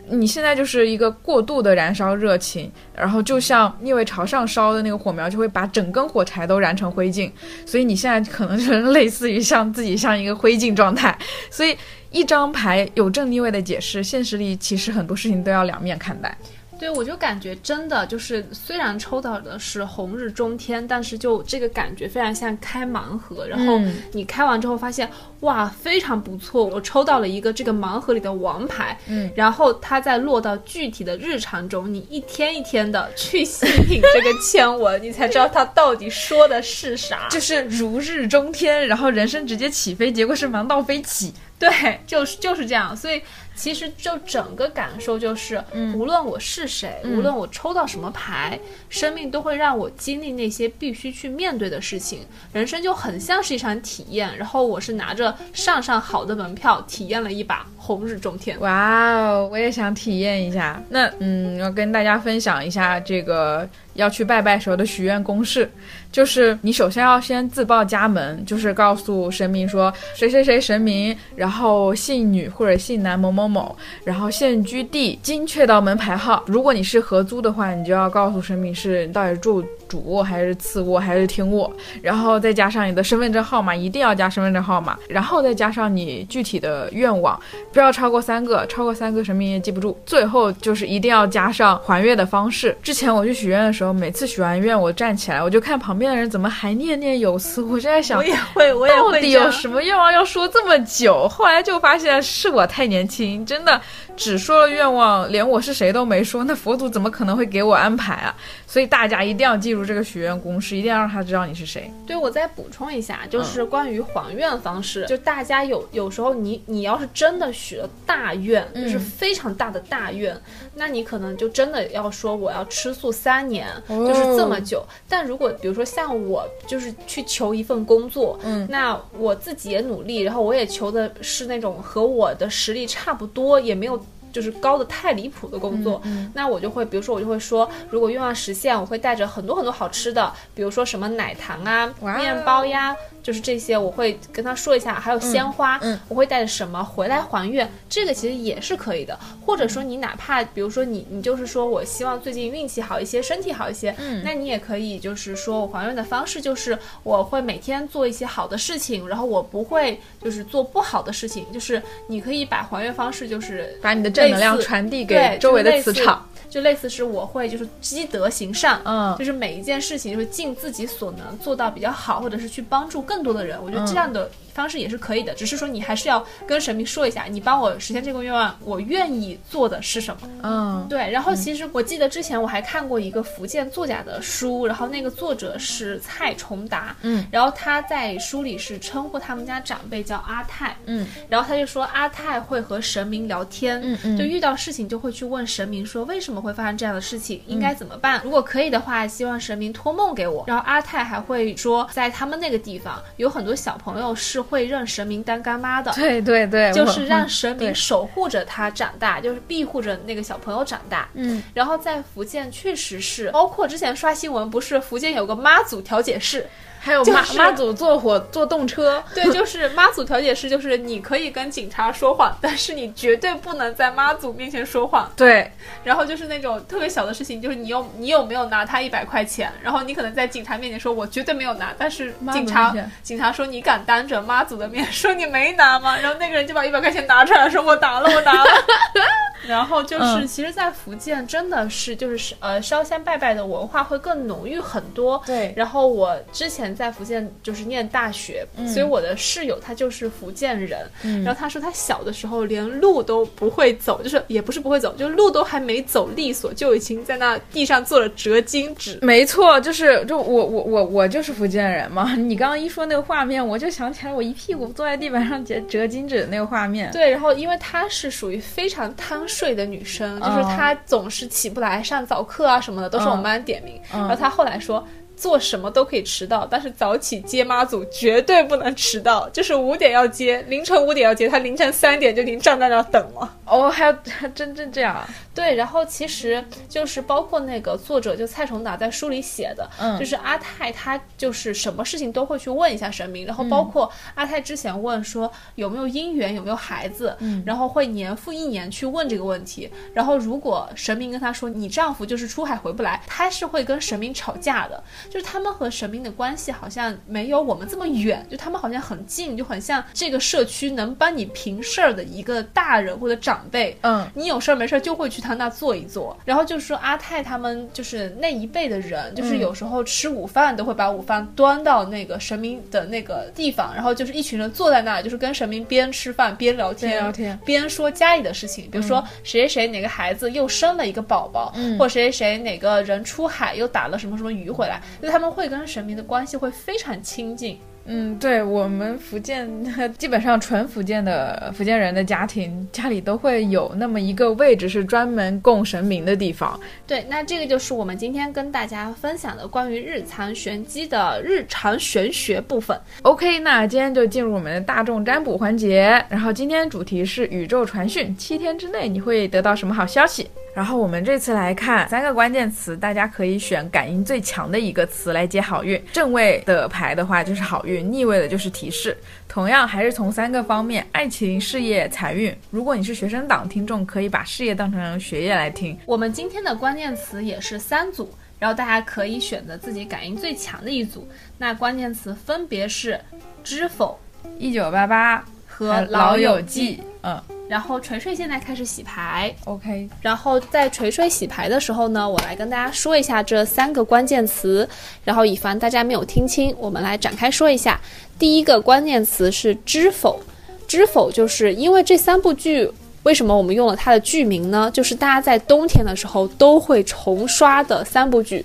S2: 你现在就是一个过度的燃烧热情，然后就像逆位朝上烧的那个火苗，就会把整根火柴都燃成灰烬。所以你现在可能就是类似于像自己像一个灰烬状态。所以一张牌有正逆位的解释，现实里其实很多事情都要两面看待。
S1: 对，我就感觉真的就是，虽然抽到的是红日中天，但是就这个感觉非常像开盲盒。然后
S2: 嗯
S1: 你开完之后发现，哇，非常不错，我抽到了一个这个盲盒里的王牌。
S2: 嗯，
S1: 然后它再落到具体的日常中，你一天一天的去细品这个签文，你才知道它到底说的是啥。
S2: 就是如日中天，然后人生直接起飞，结果是盲道飞起。
S1: 对，就是就是这样。所以其实就整个感受就是，无论我是谁，无论我抽到什么牌，生命都会让我经历那些必须去面对的事情。人生就很像是一场体验，然后我是拿着上上好的门票，体验了一把红日中天。
S2: 哇哦，我也想体验一下。那嗯，要跟大家分享一下这个要去拜拜时候的许愿公式，就是你首先要先自报家门，就是告诉神明说谁谁谁神明，然后姓女或者姓男某某某，然后现居地，精确到门牌号。如果你是合租的话，你就要告诉神明是到底住。主卧还是次卧还是厅卧，然后再加上你的身份证号码，一定要加身份证号码，然后再加上你具体的愿望，不要超过三个，超过三个什么也记不住。最后就是一定要加上还愿的方式。之前我去许愿的时候，每次许完愿，我站起来，我就看旁边的人怎么还念念有词，我就在想，
S1: 我也会，我也
S2: 到
S1: 会这样。
S2: 底有什么愿望要说这么久？后来就发现是我太年轻，真的只说了愿望，连我是谁都没说，那佛祖怎么可能会给我安排啊？所以大家一定要记住这个许愿公式，一定要让他知道你是谁。
S1: 对，我再补充一下，就是关于还愿方式，就大家有有时候你你要是真的许了大愿，就是非常大的大愿，那你可能就真的要说我要吃素三年，就是这么久。但如果比如说像我，就是去求一份工作，
S2: 嗯
S1: 那我自己也努力，然后我也求的是那种和我的实力差不多，也没有。就是高的太离谱的工作，那我就会，比如说我就会说，如果愿望实现，我会带着很多很多好吃的，比如说什么奶糖啊、面包呀，就是这些，我会跟他说一下，还有鲜花，
S2: 嗯
S1: 我会带着什么回来还愿，这个其实也是可以的。或者说你哪怕比如说你你就是说我希望最近运气好一些，身体好一些，
S2: 嗯。
S1: 那你也可以就是说我还愿的方式就是我会每天做一些好的事情，然后我不会就是做不好的事情，就是你可以把还愿方式就是
S2: 把你的正能量传递
S1: 对
S2: 给周围的磁场。
S1: 就类似是我会就是积德行善，
S2: 嗯
S1: 就是每一件事情就是尽自己所能做到比较好，或者是去帮助更多的人。我觉得这样的方式也是可以的，只是说你还是要跟神明说一下，你帮我实现这个愿望，我愿意做的是什么。
S2: 嗯
S1: 对，然后其实我记得之前我还看过一个福建作家的书，然后那个作者是蔡崇达，
S2: 嗯，
S1: 然后他在书里是称呼他们家长辈叫阿泰，
S2: 嗯，
S1: 然后他就说阿泰会和神明聊天，
S2: 嗯嗯
S1: 就遇到事情就会去问神明说为什么会发生这样的事情，应
S2: 嗯
S1: 该怎么办？如果可以的话，希望神明托梦给我。然后阿泰还会说，在他们那个地方有很多小朋友是会认神明当干妈的，
S2: 对对对，
S1: 就是让神明守护着他长大，就是庇护着那个小朋友长大。
S2: 嗯，
S1: 然后在福建确实是，包括之前刷新闻，不是福建有个妈祖调解室，
S2: 还有
S1: 就是
S2: 妈妈祖坐火坐动车，
S1: 对，就是妈祖调解室，就是你可以跟警察说谎，但是你绝对不能在妈祖面前说谎。
S2: 对，
S1: 然后就是那种特别小的事情，就是你有你有没有拿他一百块钱，然后你可能在警察面前说我绝对没有拿，但是警察警察说你敢当着妈祖的面 说你没拿吗？然后那个人就把一百块钱拿出来说我拿了，我拿了。然后就是，
S2: 嗯
S1: 其实，在福建真的是就是呃烧香拜拜的文化会更浓郁很多。
S2: 对
S1: 然后我之前在福建就是念大学，所以我的室友他就是福建人。
S2: 嗯
S1: 然后他说他小的时候连路都不会走，就是也不是不会走，就路都还没走利索，就已经在那地上做了折金纸。
S2: 没错，就是就我我我我就是福建人嘛。你刚刚一说那个画面，我就想起来我一屁股坐在地板上折折金纸的那个画面。
S1: 对，然后因为他是属于非常贪睡的女生，就是
S2: 嗯
S1: 她总是起不来上早课啊什么的，都是我们班点名。
S2: 嗯
S1: 然后她后来说。做什么都可以迟到，但是早起接妈祖绝对不能迟到，就是五点要接，凌晨五点要接，他凌晨三点就已经站在那儿等了。
S2: 哦，还有还真正这样啊？
S1: 对，然后其实就是包括那个作者就蔡崇达在书里写的，
S2: 嗯
S1: 就是阿泰他就是什么事情都会去问一下神明，然后包括阿泰之前问说有没有姻缘，有没有孩子，
S2: 嗯
S1: 然后会年复一年去问这个问题，然后如果神明跟他说你丈夫就是出海回不来，他是会跟神明吵架的，就是他们和神明的关系好像没有我们这么远，就他们好像很近，就很像这个社区能帮你平事儿的一个大人或者长辈，
S2: 嗯。
S1: 你有事儿没事儿就会去他那坐一坐，然后就是说阿泰他们就是那一辈的人，就是有时候吃午饭都会把午饭端到那个神明的那个地方，然后就是一群人坐在那儿，就是跟神明边吃饭边聊天，
S2: 边聊天
S1: 边说家里的事情，比如说谁谁谁哪个孩子又生了一个宝宝，
S2: 嗯
S1: 或谁谁谁哪个人出海又打了什么什么鱼回来，就他们会跟神明的关系会非常亲近。
S2: 嗯，对我们福建 基本上纯福建的福建人的家庭，家里都会有那么一个位置是专门供神明的地方。
S1: 对，那这个就是我们今天跟大家分享的关于日常玄机的日常玄学部分。
S2: OK，那今天就进入我们的大众占卜环节。然后今天主题是宇宙传讯，七天之内你会得到什么好消息？然后我们这次来看三个关键词，大家可以选感应最强的一个词来接好运。正位的牌的话就是好运，逆位的就是提示。同样还是从三个方面：爱情、事业、财运。如果你是学生党听众，可以把事业当成学业来听。
S1: 我们今天的关键词也是三组。然后大家可以选择自己感应最强的一组。那关键词分别是知否、
S2: 一九八八
S1: 和
S2: 老
S1: 友
S2: 记。嗯
S1: 然后锤锤现在开始洗牌
S2: ，，OK，
S1: 然后在锤锤洗牌的时候呢，我来跟大家说一下这三个关键词，然后以防大家没有听清，我们来展开说一下。第一个关键词是知否，知否就是因为这三部剧。为什么我们用了它的剧名呢？就是大家在冬天的时候都会重刷的三部剧，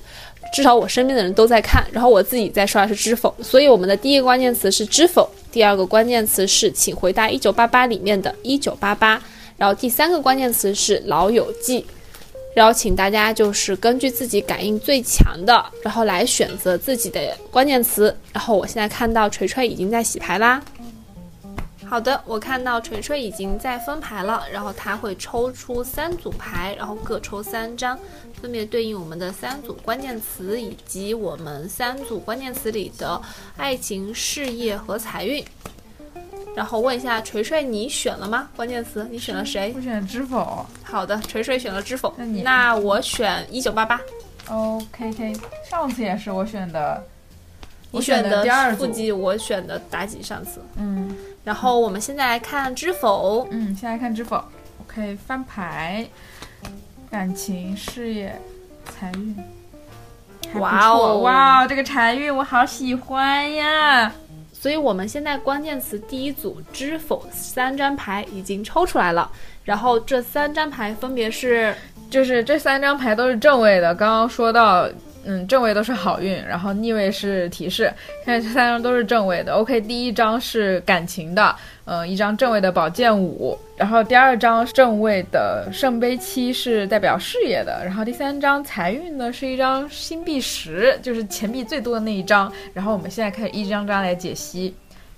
S1: 至少我身边的人都在看，然后我自己在刷的是《知否》，所以我们的第一个关键词是《知否》，第二个关键词是《请回答一九八八》里面的一九八八，然后第三个关键词是《老友记》，然后请大家就是根据自己感应最强的，然后来选择自己的关键词。然后我现在看到锤锤已经在洗牌啦。好的，我看到锤锤已经在分牌了，然后他会抽出三组牌，然后各抽三张，分别对应我们的三组关键词以及我们三组关键词里的爱情、事业和财运。然后问一下锤锤，你选了吗？关键词你选了谁？
S2: 我选知否
S1: 好的，锤锤选了知否，
S2: 那你
S1: 那我选一九八八
S2: ，，OK K，上次也是我选的，
S1: 你
S2: 选
S1: 的
S2: 第二组，
S1: 腹肌，我选的妲己上次。
S2: 嗯
S1: 然后我们现在来看知否，
S2: 嗯，先来看知否，OK，翻牌，感情、事业、财运。
S1: 哇哦
S2: 哇哦，这个财运我好喜欢呀！
S1: 所以我们现在关键词第一组知否三张牌已经抽出来了，然后这三张牌分别是
S2: 就是这三张牌都是正位的，刚刚说到，嗯，正位都是好运，然后逆位是提示，现在这三张都是正位的。OK，第一张是感情的，嗯、一张正位的宝剑五，然后第二张正位的圣杯七是代表事业的，然后第三张财运呢是一张新币十，就是钱币最多的那一张。然后我们现在开始一张张来解析，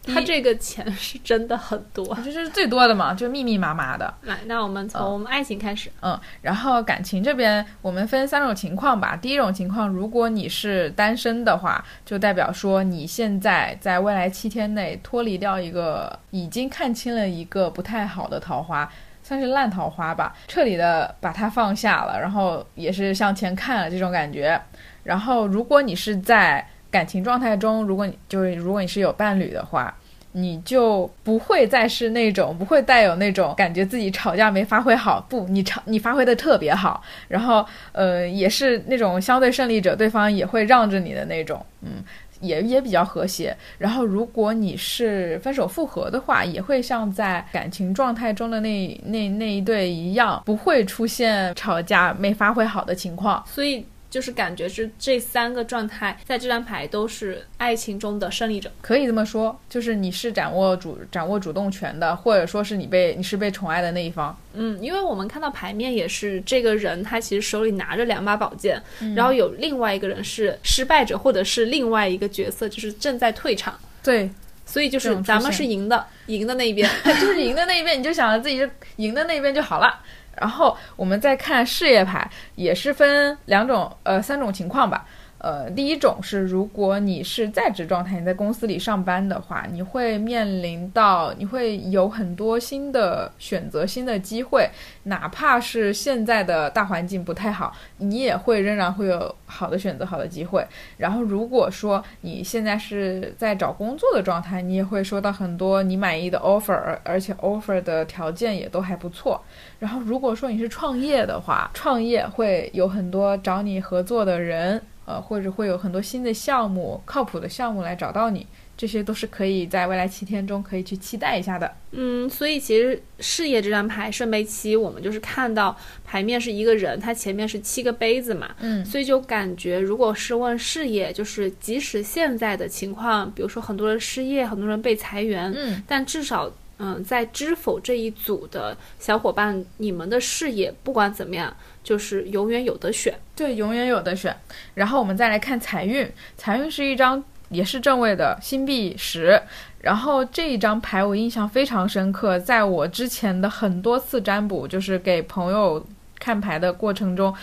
S2: 第一
S1: 它这个钱是真的很多。
S2: 这是最多的嘛，就密密麻麻的。
S1: 来，那我们从爱情开始。
S2: 嗯，然后感情这边我们分三种情况吧。第一种情况，如果你是单身的话，就代表说你现在在未来七天内脱离掉一个已经看清了一个不太好的桃花。算是烂桃花吧，彻底的把它放下了，然后也是向前看了这种感觉。然后，如果你是在感情状态中，如果你就是如果你是有伴侣的话，你就不会再是那种不会带有那种感觉自己吵架没发挥好，不，你吵你发挥的特别好，然后呃也是那种相对胜利者，对方也会让着你的那种，嗯。也也比较和谐，然后如果你是分手复合的话，也会像在感情状态中的那那那一对一样，不会出现吵架没发挥好的情况。
S1: 所以就是感觉是这三个状态在这张牌都是爱情中的胜利者。
S2: 可以这么说，就是你是掌握主掌握主动权的，或者说是你被你是被宠爱的那一方。
S1: 嗯，因为我们看到牌面也是这个人他其实手里拿着两把宝剑，然后有另外一个人是失败者，或者是另外一个角色就是正在退场。
S2: 对，
S1: 所以就是咱们是赢的，赢的那一边。
S2: 就是赢的那一边，你就想着自己是赢的那一边就好了。然后我们再看事业牌，也是分两种呃三种情况吧。呃，第一种是如果你是在职状态，你在公司里上班的话，你会面临到你会有很多新的选择、新的机会，哪怕是现在的大环境不太好，你也会仍然会有好的选择、好的机会。然后，如果说你现在是在找工作的状态，你也会收到很多你满意的 offer，而而且 offer 的条件也都还不错。然后，如果说你是创业的话，创业会有很多找你合作的人，呃，或者会有很多新的项目、靠谱的项目来找到你，这些都是可以在未来七天中可以去期待一下的。
S1: 嗯，所以其实事业这张牌圣杯七，我们就是看到牌面是一个人，他前面是七个杯子嘛，
S2: 嗯
S1: 所以就感觉如果是问事业，就是即使现在的情况，比如说很多人失业，很多人被裁员，
S2: 嗯，
S1: 但至少。嗯，在知否这一组的小伙伴，你们的事业不管怎么样，就是永远有得选。
S2: 对，永远有的选。然后我们再来看财运，财运是一张也是正位的星币十。然后这一张牌我印象非常深刻，在我之前的很多次占卜，就是给朋友看牌的过程中，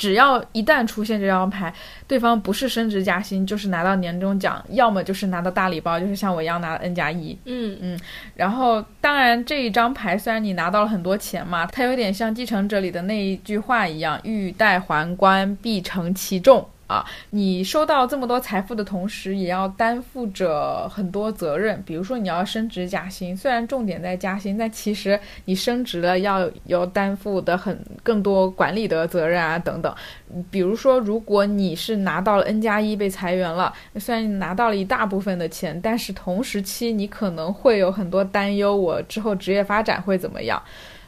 S2: 只要一旦出现这张牌，对方不是升职加薪，就是拿到年终奖，要么就是拿到大礼包，就是像我一样拿了 N 加一。
S1: 嗯嗯
S2: 然后，当然这一张牌虽然你拿到了很多钱嘛，它有点像《继承者》里的那一句话一样，“欲戴皇冠，必承其重”。啊，你收到这么多财富的同时，也要担负着很多责任。比如说，你要升职加薪，虽然重点在加薪，但其实你升职了要有担负的很更多管理的责任啊等等。比如说，如果你是拿到了 N 加一被裁员了，虽然你拿到了一大部分的钱，但是同时期你可能会有很多担忧，我之后职业发展会怎么样？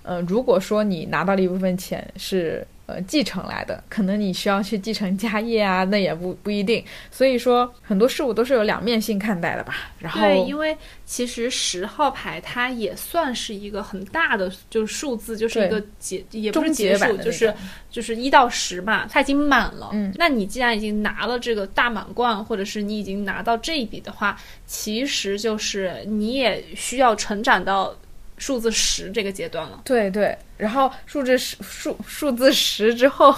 S2: 呃，如果说你拿到了一部分钱是呃继承来的，可能你需要去继承家业啊，那也不不一定。所以说很多事物都是有两面性看待的吧。然后，
S1: 对，因为其实十号牌它也算是一个很大的就是数字，就是一个结，也不是结束，就是就是一到十嘛，它已经满了。
S2: 嗯，
S1: 那你既然已经拿了这个大满贯，或者是你已经拿到这一笔的话，其实就是你也需要成长到。数字十这个阶段了，
S2: 对对，然后数字十数数字十之后，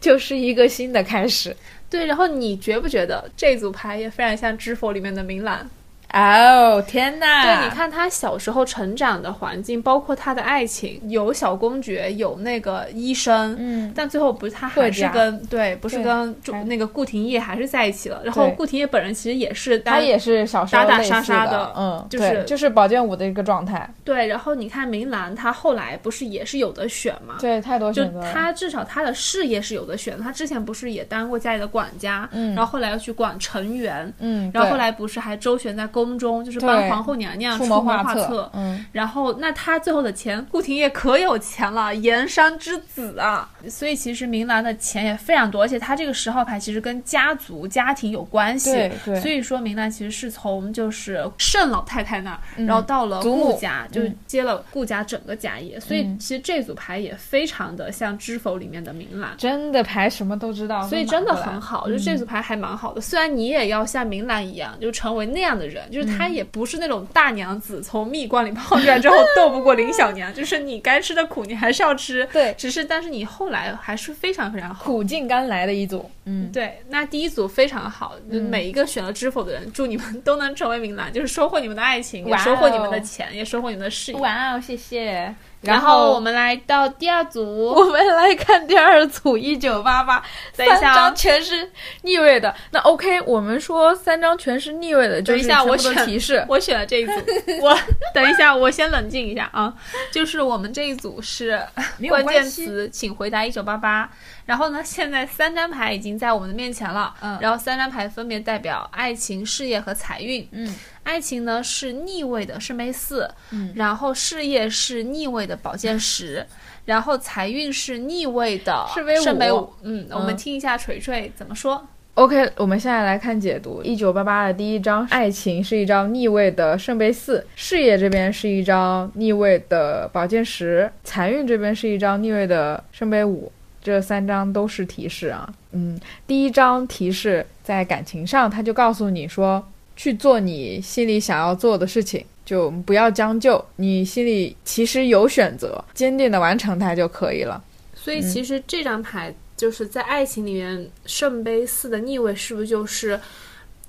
S2: 就是一个新的开始，
S1: 对。然后你觉不觉得这组牌也非常像《知否》里面的明兰？
S2: 哦天哪！
S1: 对，你看他小时候成长的环境，包括他的爱情，有小公爵，有那个医生，
S2: 嗯，
S1: 但最后不是他还是跟对，不是跟那个顾廷烨还是在一起了。然后顾廷烨本人其实也是，
S2: 他也是小时候
S1: 打打杀杀
S2: 的，
S1: 嗯，
S2: 就是就是宝剑五的一个状态。
S1: 对，然后你看明兰，她后来不是也是有的选嘛？
S2: 对，太多选
S1: 择。就他至少她的事业是有的选，她之前不是也当过家里的管家，
S2: 嗯，
S1: 然后后来又去管成员，
S2: 嗯，
S1: 然后后来不是还周旋在宫中，就是帮。皇后娘娘出谋划策，
S2: 嗯，
S1: 然后那他最后的钱，顾廷烨可有钱了，盐商之子啊，所以其实明兰的钱也非常多，而且他这个十号牌其实跟家族家庭有关系，
S2: 对对，
S1: 所以说明兰其实是从就是盛老太太那儿，然后到了顾家，就接了顾家整个家业，所以其实这组牌也非常的像《知否》里面的明兰，
S2: 真的牌什么都知道，
S1: 所以真的很好，就这组牌还蛮好的。虽然你也要像明兰一样，就成为那样的人，就是他也不是。那种大娘子从蜜罐里泡出来之后斗不过林小娘，就是你该吃的苦你还是要吃。
S2: 对，
S1: 只是但是你后来还是非常非常好，
S2: 苦尽甘来的一组。嗯，
S1: 对，那第一组非常好，每一个选了知否的人，祝你们都能成为明兰，就是收获你们的爱情，也收获你们的钱，也收获你们的事业。
S2: 哇哦，谢谢。
S1: 然后我们来到第二组，
S2: 我们来看第二组一九八八，三张全是逆位的。那 OK，我们说三张全是逆位的，
S1: 等一下我选
S2: 提示，
S1: 我选了这一组。我等一下，我先冷静一下啊。就是我们这一组是 关键词，请回答一九八八。然后呢，现在三张牌已经在我们的面前了。
S2: 嗯，
S1: 然后三张牌分别代表爱情、事业和财运。
S2: 嗯。
S1: 爱情呢是逆位的圣杯四，
S2: 嗯，
S1: 然后事业是逆位的宝剑十，然后财运是逆位的圣杯五，嗯，我们听一下锤锤怎么说。
S2: OK，我们现在来看解读，一九八八的第一张，爱情是一张逆位的圣杯四，事业这边是一张逆位的宝剑十，财运这边是一张逆位的圣杯五，这三张都是提示啊，嗯，第一张提示在感情上，他就告诉你说。去做你心里想要做的事情，就不要将就。你心里其实有选择，坚定的完成它就可以了。
S1: 所以，其实这张牌就是在爱情里面，圣杯四的逆位，是不是就是，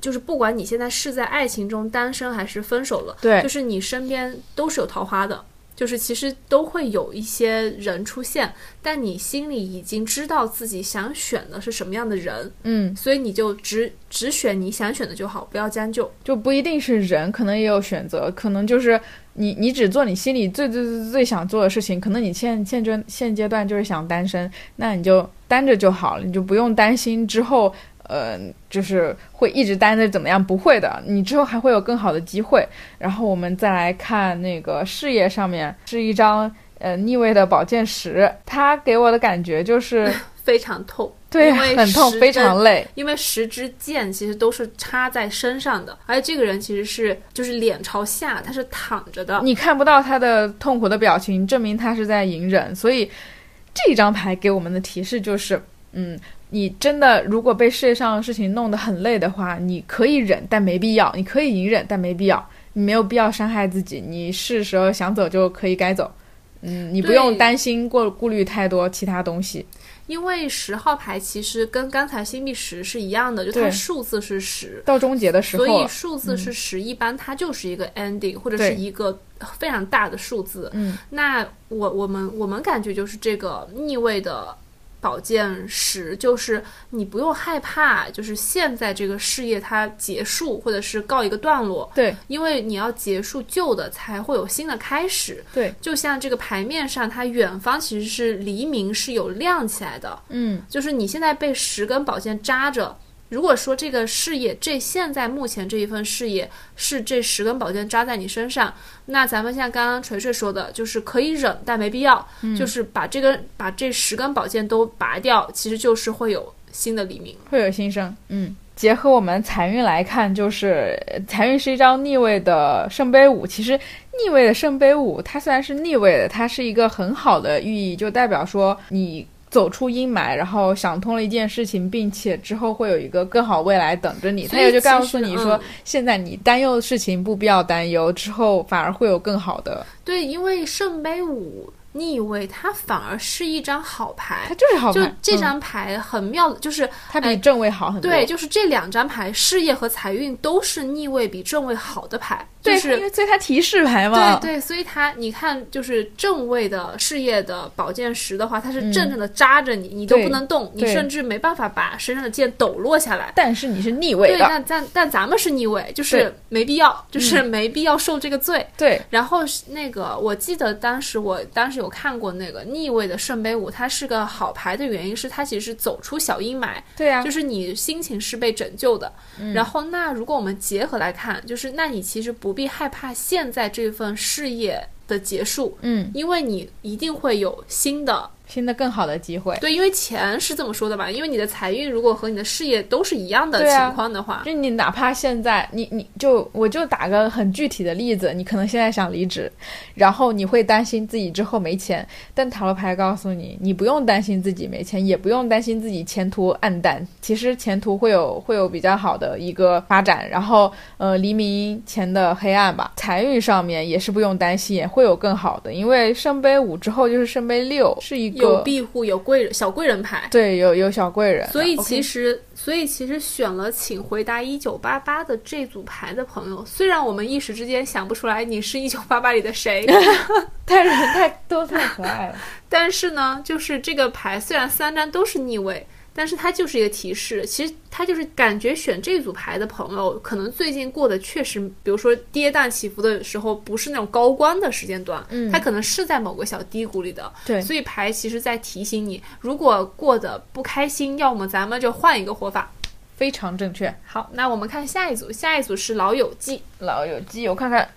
S1: 就是不管你现在是在爱情中单身还是分手了，
S2: 对，
S1: 就是你身边都是有桃花的。就是其实都会有一些人出现，但你心里已经知道自己想选的是什么样的人，
S2: 嗯，
S1: 所以你就只只选你想选的就好，不要将就。
S2: 就不一定是人，可能也有选择，可能就是你你只做你心里最最最最想做的事情。可能你现现阶现阶段就是想单身，那你就单着就好了，你就不用担心之后。呃，就是会一直待着怎么样？不会的，你之后还会有更好的机会。然后我们再来看那个事业上面是一张呃逆位的宝剑十，它给我的感觉就是
S1: 非常痛，
S2: 对，很痛，非常累。
S1: 因为十支箭其实都是插在身上的，而且这个人其实是就是脸朝下，他是躺着的，
S2: 你看不到他的痛苦的表情，证明他是在隐忍。所以这张牌给我们的提示就是，嗯。你真的如果被事业上的事情弄得很累的话，你可以忍，但没必要；你可以隐忍，但没必要。你没有必要伤害自己。你是时候想走就可以该走，嗯，你不用担心过顾虑太多其他东西。
S1: 因为十号牌其实跟刚才星币十是一样的，就它数字是十，
S2: 到终结的时候，
S1: 所以数字是十，一般它就是一个 ending 或者是一个非常大的数字。
S2: 嗯，
S1: 那我我们我们感觉就是这个逆位的。宝剑十，就是你不用害怕，就是现在这个事业它结束或者是告一个段落，
S2: 对，
S1: 因为你要结束旧的，才会有新的开始。
S2: 对，
S1: 就像这个牌面上，它远方其实是黎明是有亮起来的，
S2: 嗯，
S1: 就是你现在被十根宝剑扎着。如果说这个事业，这现在目前这一份事业是这十根宝剑扎在你身上，那咱们像刚刚锤锤说的，就是可以忍，但没必要，就是把这根把这十根宝剑都拔掉，其实就是会有新的黎明。
S2: 会有新生。嗯，结合我们财运来看，就是呃财运是一张逆位的圣杯五。其实逆位的圣杯五，它虽然是逆位的，它是一个很好的寓意，就代表说你。走出阴霾，然后想通了一件事情，并且之后会有一个更好未来等着你。他也就告诉你说，
S1: 嗯
S2: 现在你担忧的事情不必要担忧，之后反而会有更好的。
S1: 对，因为圣杯五逆位，它反而是一张好牌
S2: 它。就是好
S1: 就
S2: 牌，就
S1: 这张牌很妙的，就是
S2: 它比正位好很多。
S1: 对，就是这两张牌，事业和财运都是逆位比正位好的牌，就
S2: 对，
S1: 是
S2: 因为所以它提示牌嘛。
S1: 对对，所以它你看，就是正位的事业的宝剑十的话，它是
S2: 嗯
S1: 正正的扎着你，你都不能动，你甚至没办法把身上的剑抖落下来。
S2: 但是你是逆位
S1: 对，但但但咱们是逆位，就是没必要，就是没必要受这个罪。
S2: 对
S1: 然后是那个，我记得当时我当时有看过那个逆位的圣杯五，它是个好牌的原因是它其实是走出小阴霾，
S2: 对啊，
S1: 就是你心情是被拯救的。
S2: 嗯
S1: 然后那如果我们结合来看，就是那你其实不必害怕现在这份事业的结束，
S2: 嗯，
S1: 因为你一定会有新的。
S2: 新的更好的机会。
S1: 对，因为钱是这么说的吧？因为你的财运如果和你的事业都是一样的情况的话，
S2: 就你哪怕现在你你就我就打个很具体的例子，你可能现在想离职，然后你会担心自己之后没钱，但塔罗牌告诉你，你不用担心自己没钱，也不用担心自己前途暗淡，其实前途会有会有比较好的一个发展，然后呃黎明前的黑暗吧，财运上面也是不用担心，也会有更好的，因为圣杯五之后就是圣杯六，是一个
S1: 有庇护，有贵人，小贵人牌。
S2: 对有有小贵人，
S1: 所以其实，所以其实选了请回答一九八八的这组牌的朋友，虽然我们一时之间想不出来你是一九八八里的谁，
S2: 太人太都太可爱了。
S1: 但是呢，就是这个牌虽然三张都是逆位，但是它就是一个提示。其实它就是感觉选这组牌的朋友，可能最近过得确实，比如说跌宕起伏的时候，不是那种高光的时间段，
S2: 嗯
S1: 它可能是在某个小低谷里的。
S2: 对
S1: 所以牌其实在提醒你，如果过得不开心，要么咱们就换一个活法。
S2: 非常正确。
S1: 好，那我们看下一组，下一组是老友记。
S2: 老友记，我看看，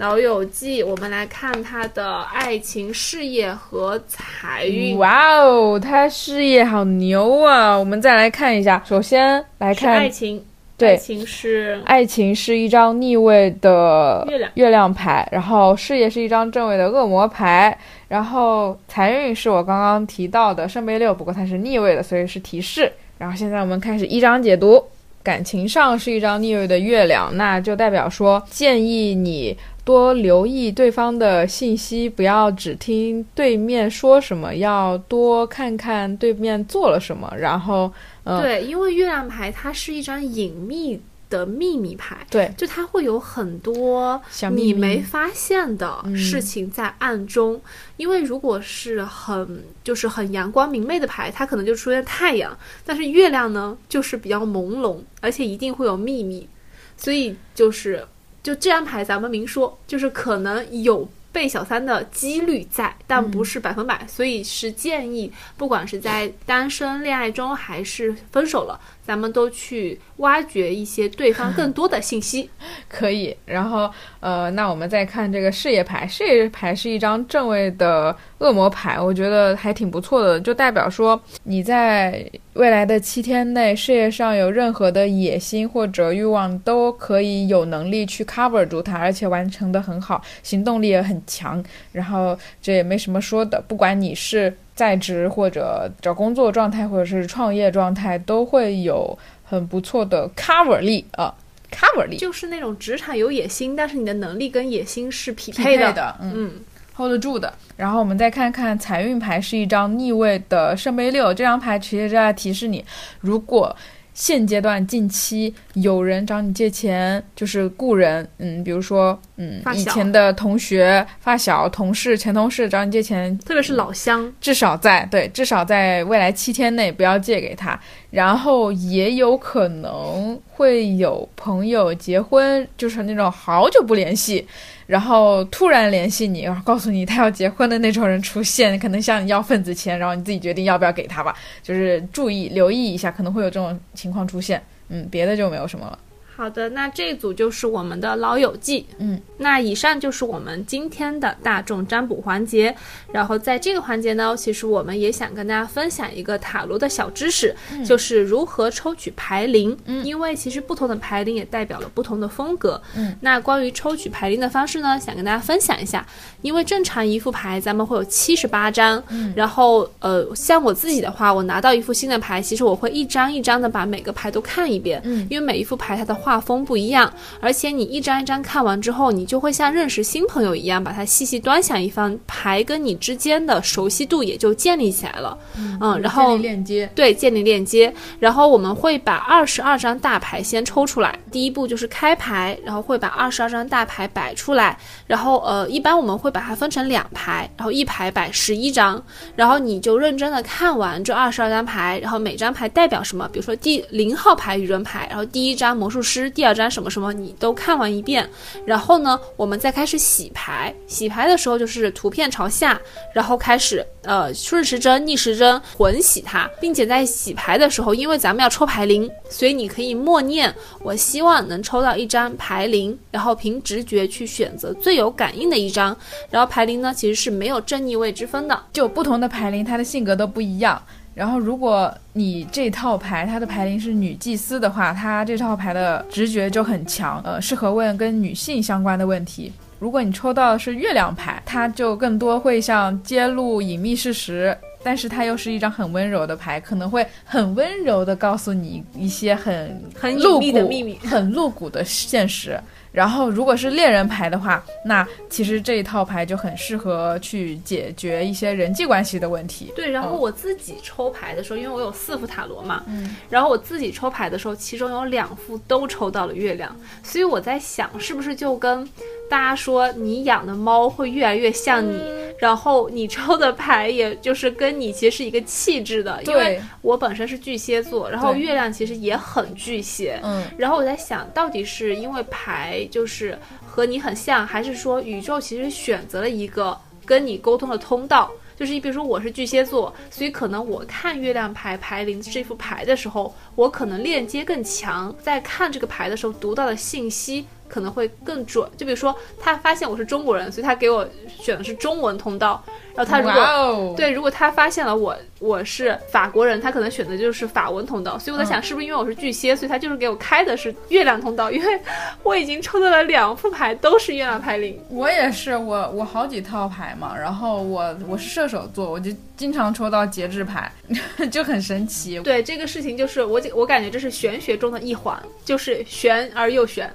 S1: 老友记，我们来看他的爱情、事业和财运。
S2: 哇哦，他事业好牛啊！我们再来看一下，首先来
S1: 看爱，情，
S2: 对
S1: 爱情是
S2: 爱情是一张逆位的
S1: 月亮
S2: 月亮牌，然后事业是一张正位的恶魔牌，然后财运是我刚刚提到的圣杯六，不过它是逆位的，所以是提示。然后现在我们开始一张解读。感情上是一张逆位的月亮，那就代表说建议你多留意对方的信息，不要只听对面说什么，要多看看对面做了什么。然后，嗯，
S1: 对，因为月亮牌它是一张隐秘的秘密牌，
S2: 对，
S1: 就它会有很多你没发现的
S2: 嗯
S1: 事情在暗中。因为如果是很就是很阳光明媚的牌，它可能就出现太阳，但是月亮呢就是比较朦胧，而且一定会有秘密，所以就是就这张牌咱们明说，就是可能有。被小三的几率在，但不是百分百，所以是建议，不管是在单身恋爱中还是分手了，咱们都去挖掘一些对方更多的信息。
S2: 可以。然后，呃，那我们再看这个事业牌，事业牌是一张正位的恶魔牌，我觉得还挺不错的，就代表说你在未来的七天内，事业上有任何的野心或者欲望，都可以有能力去 cover 住它，而且完成的很好，行动力也很强。然后这也没什么说的，不管你是在职或者找工作状态，或者是创业状态，都会有很不错的 cover 力啊。cover 力
S1: 就是那种职场有野心，但是你的能力跟野心是匹
S2: 匹
S1: 配的。
S2: 的，嗯
S1: 嗯
S2: ，hold 得住的。然后我们再看看财运牌是一张逆位的圣杯六，这张牌其实是在提示你，如果现阶段近期有人找你借钱，就是故人，嗯，比如说，嗯以前的同学、发小、同事、前同事找你借钱，
S1: 特别是老乡，
S2: 至少在对，至少在未来七天内不要借给他。然后也有可能会有朋友结婚，就是那种好久不联系，然后突然联系你，然后告诉你他要结婚的那种人出现，可能向你要份子钱，然后你自己决定要不要给他吧。就是注意留意一下，可能会有这种情况出现。嗯，别的就没有什么了。
S1: 好的，那这一组就是我们的老友记。
S2: 嗯，
S1: 那以上就是我们今天的大众占卜环节。然后在这个环节呢，其实我们也想跟大家分享一个塔罗的小知识，就是如何抽取牌灵。
S2: 嗯
S1: 因为其实不同的牌灵也代表了不同的风格。
S2: 嗯，
S1: 那关于抽取牌灵的方式呢，想跟大家分享一下。因为正常一副牌咱们会有七十八张，
S2: 嗯
S1: 然后呃，像我自己的话，我拿到一副新的牌，其实我会一张一张的把每个牌都看一遍。
S2: 嗯
S1: 因为每一副牌它的画风不一样，而且你一张一张看完之后，你就会像认识新朋友一样，把它细细端详一番，牌跟你之间的熟悉度也就建立起来了。嗯，然后
S2: 建立链接。
S1: 对，建立链接。然后我们会把二十二张大牌先抽出来，第一步就是开牌，然后会把二十二张大牌摆出来，然后呃，一般我们会把它分成两排，然后一排摆十一张，然后你就认真的看完这二十二张牌，然后每张牌代表什么，比如说第零号牌愚人牌，然后第一张魔术师，第二张什么什么，你都看完一遍，然后呢，我们再开始洗牌，洗牌的时候就是图片朝下，然后开始呃顺时针、逆时针混洗它，并且在洗牌的时候，因为咱们要抽牌灵，所以你可以默念我希希望能抽到一张牌灵，然后凭直觉去选择最有感应的一张。然后牌灵呢其实是没有正逆位之分的，
S2: 就不同的牌灵，它的性格都不一样。然后，如果你这套牌它的牌灵是女祭司的话，它这套牌的直觉就很强，呃，适合问跟女性相关的问题。如果你抽到的是月亮牌，它就更多会像揭露隐秘事实，但是它又是一张很温柔的牌，可能会很温柔的告诉你一些很
S1: 很
S2: 露
S1: 骨的
S2: 骨
S1: 秘密
S2: 很露骨的现实。然后，如果是猎人牌的话，那其实这一套牌就很适合去解决一些人际关系的问题。
S1: 对，然后
S2: 嗯
S1: 我自己抽牌的时候，因为我有四副塔罗嘛，
S2: 嗯，
S1: 然后我自己抽牌的时候，其中有两副都抽到了月亮，所以我在想，是不是就跟大家说你养的猫会越来越像你，然后你抽的牌也就是跟你其实是一个气质的，因为，我本身是巨蟹座，然后月亮其实也很巨蟹，
S2: 嗯，
S1: 然后我在想到底是因为牌就是和你很像，还是说宇宙其实选择了一个跟你沟通的通道？就是你比如说我是巨蟹座，所以可能我看月亮牌牌灵这副牌的时候，我可能链接更强，在看这个牌的时候读到的信息可能会更准。就比如说他发现我是中国人，所以他给我选的是中文通道，然后他如果对，如果他发现了我我是法国人，他可能选的就是法文通道。所以我在想，是不是因为我是巨蟹，所以他就是给我开的是月亮通道？因为我已经抽到了两副牌，都是月亮牌灵。
S2: 我也是，我我好几套牌嘛，然后我我是射手座，我就经常抽到节制牌，就很神奇。
S1: 对这个事情，就是我我感觉这是玄学中的一环，就是玄而又玄。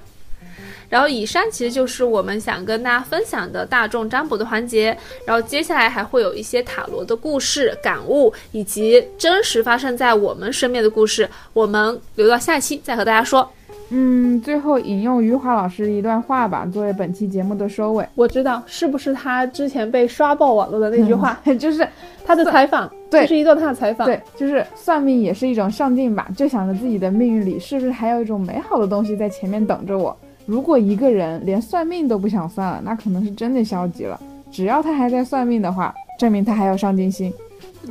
S1: 然后以上其实就是我们想跟大家分享的大众占卜的环节，然后接下来还会有一些塔罗的故事、感悟，以及真实发生在我们身边的故事，我们留到下期再和大家说。
S2: 嗯，最后引用余华老师一段话吧，作为本期节目的收尾。
S1: 我知道是不是他之前被刷爆网络的那句话，
S2: 就是
S1: 他的采访，
S2: 对
S1: 这是一段他的采访。
S2: 对，就是算命也是一种上进吧，就想着自己的命运里是不是还有一种美好的东西在前面等着我。如果一个人连算命都不想算了，那可能是真的消极了。只要他还在算命的话，证明他还有上进心。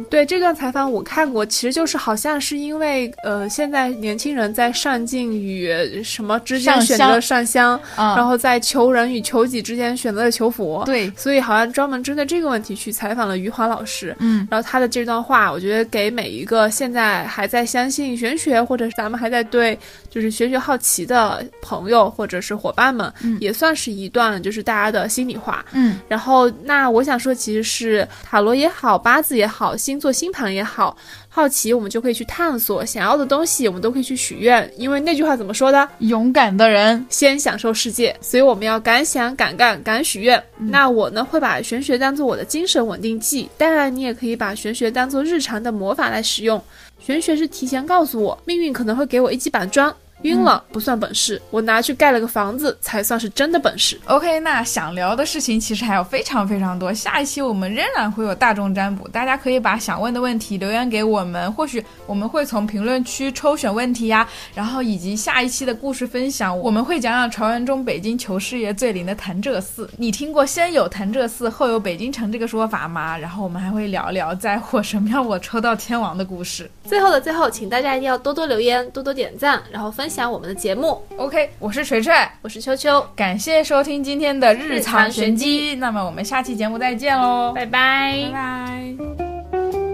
S1: 对这段采访我看过，其实就是好像是因为呃，现在年轻人在上进与什么之间
S2: 上
S1: 选择了上香，
S2: 啊
S1: 然后在求人与求己之间选择了求佛。
S2: 对，
S1: 所以好像专门针对这个问题去采访了余华老师，
S2: 嗯，
S1: 然后他的这段话，我觉得给每一个现在还在相信玄学，或者是咱们还在对就是玄学好奇的朋友或者是伙伴们，
S2: 嗯
S1: 也算是一段就是大家的心里话。
S2: 嗯，
S1: 然后那我想说，其实是塔罗也好，八字也好，星座星盘也好，好奇我们就可以去探索，想要的东西我们都可以去许愿，因为那句话怎么说的？
S2: 勇敢的人，
S1: 先享受世界，所以我们要敢想敢干敢许愿。那我呢会把玄学当做我的精神稳定剂，当然你也可以把玄学当做日常的魔法来使用。玄学是提前告诉我命运可能会给我一记板砖，
S3: 晕了不算本事，我拿去盖了个房子才算是真的本事。
S2: OK，那想聊的事情其实还有非常非常多，下一期我们仍然会有大众占卜，大家可以把想问的问题留言给我们，或许我们会从评论区抽选问题呀，然后以及下一期的故事分享，我们会讲讲传闻中北京求事业最灵的潭柘寺。你听过先有潭柘寺后有北京城这个说法吗？然后我们还会聊聊在火神庙我抽到天王的故事。
S1: 最后的最后，请大家一定要多多留言，多多点赞，然后分享我们的节目。
S2: OK，我是锤锤，
S1: 我是秋秋，
S2: 感谢收听今天的日
S1: 日
S2: 常玄机，那么我们下期节目再见喽，
S1: 拜拜。
S2: 拜拜。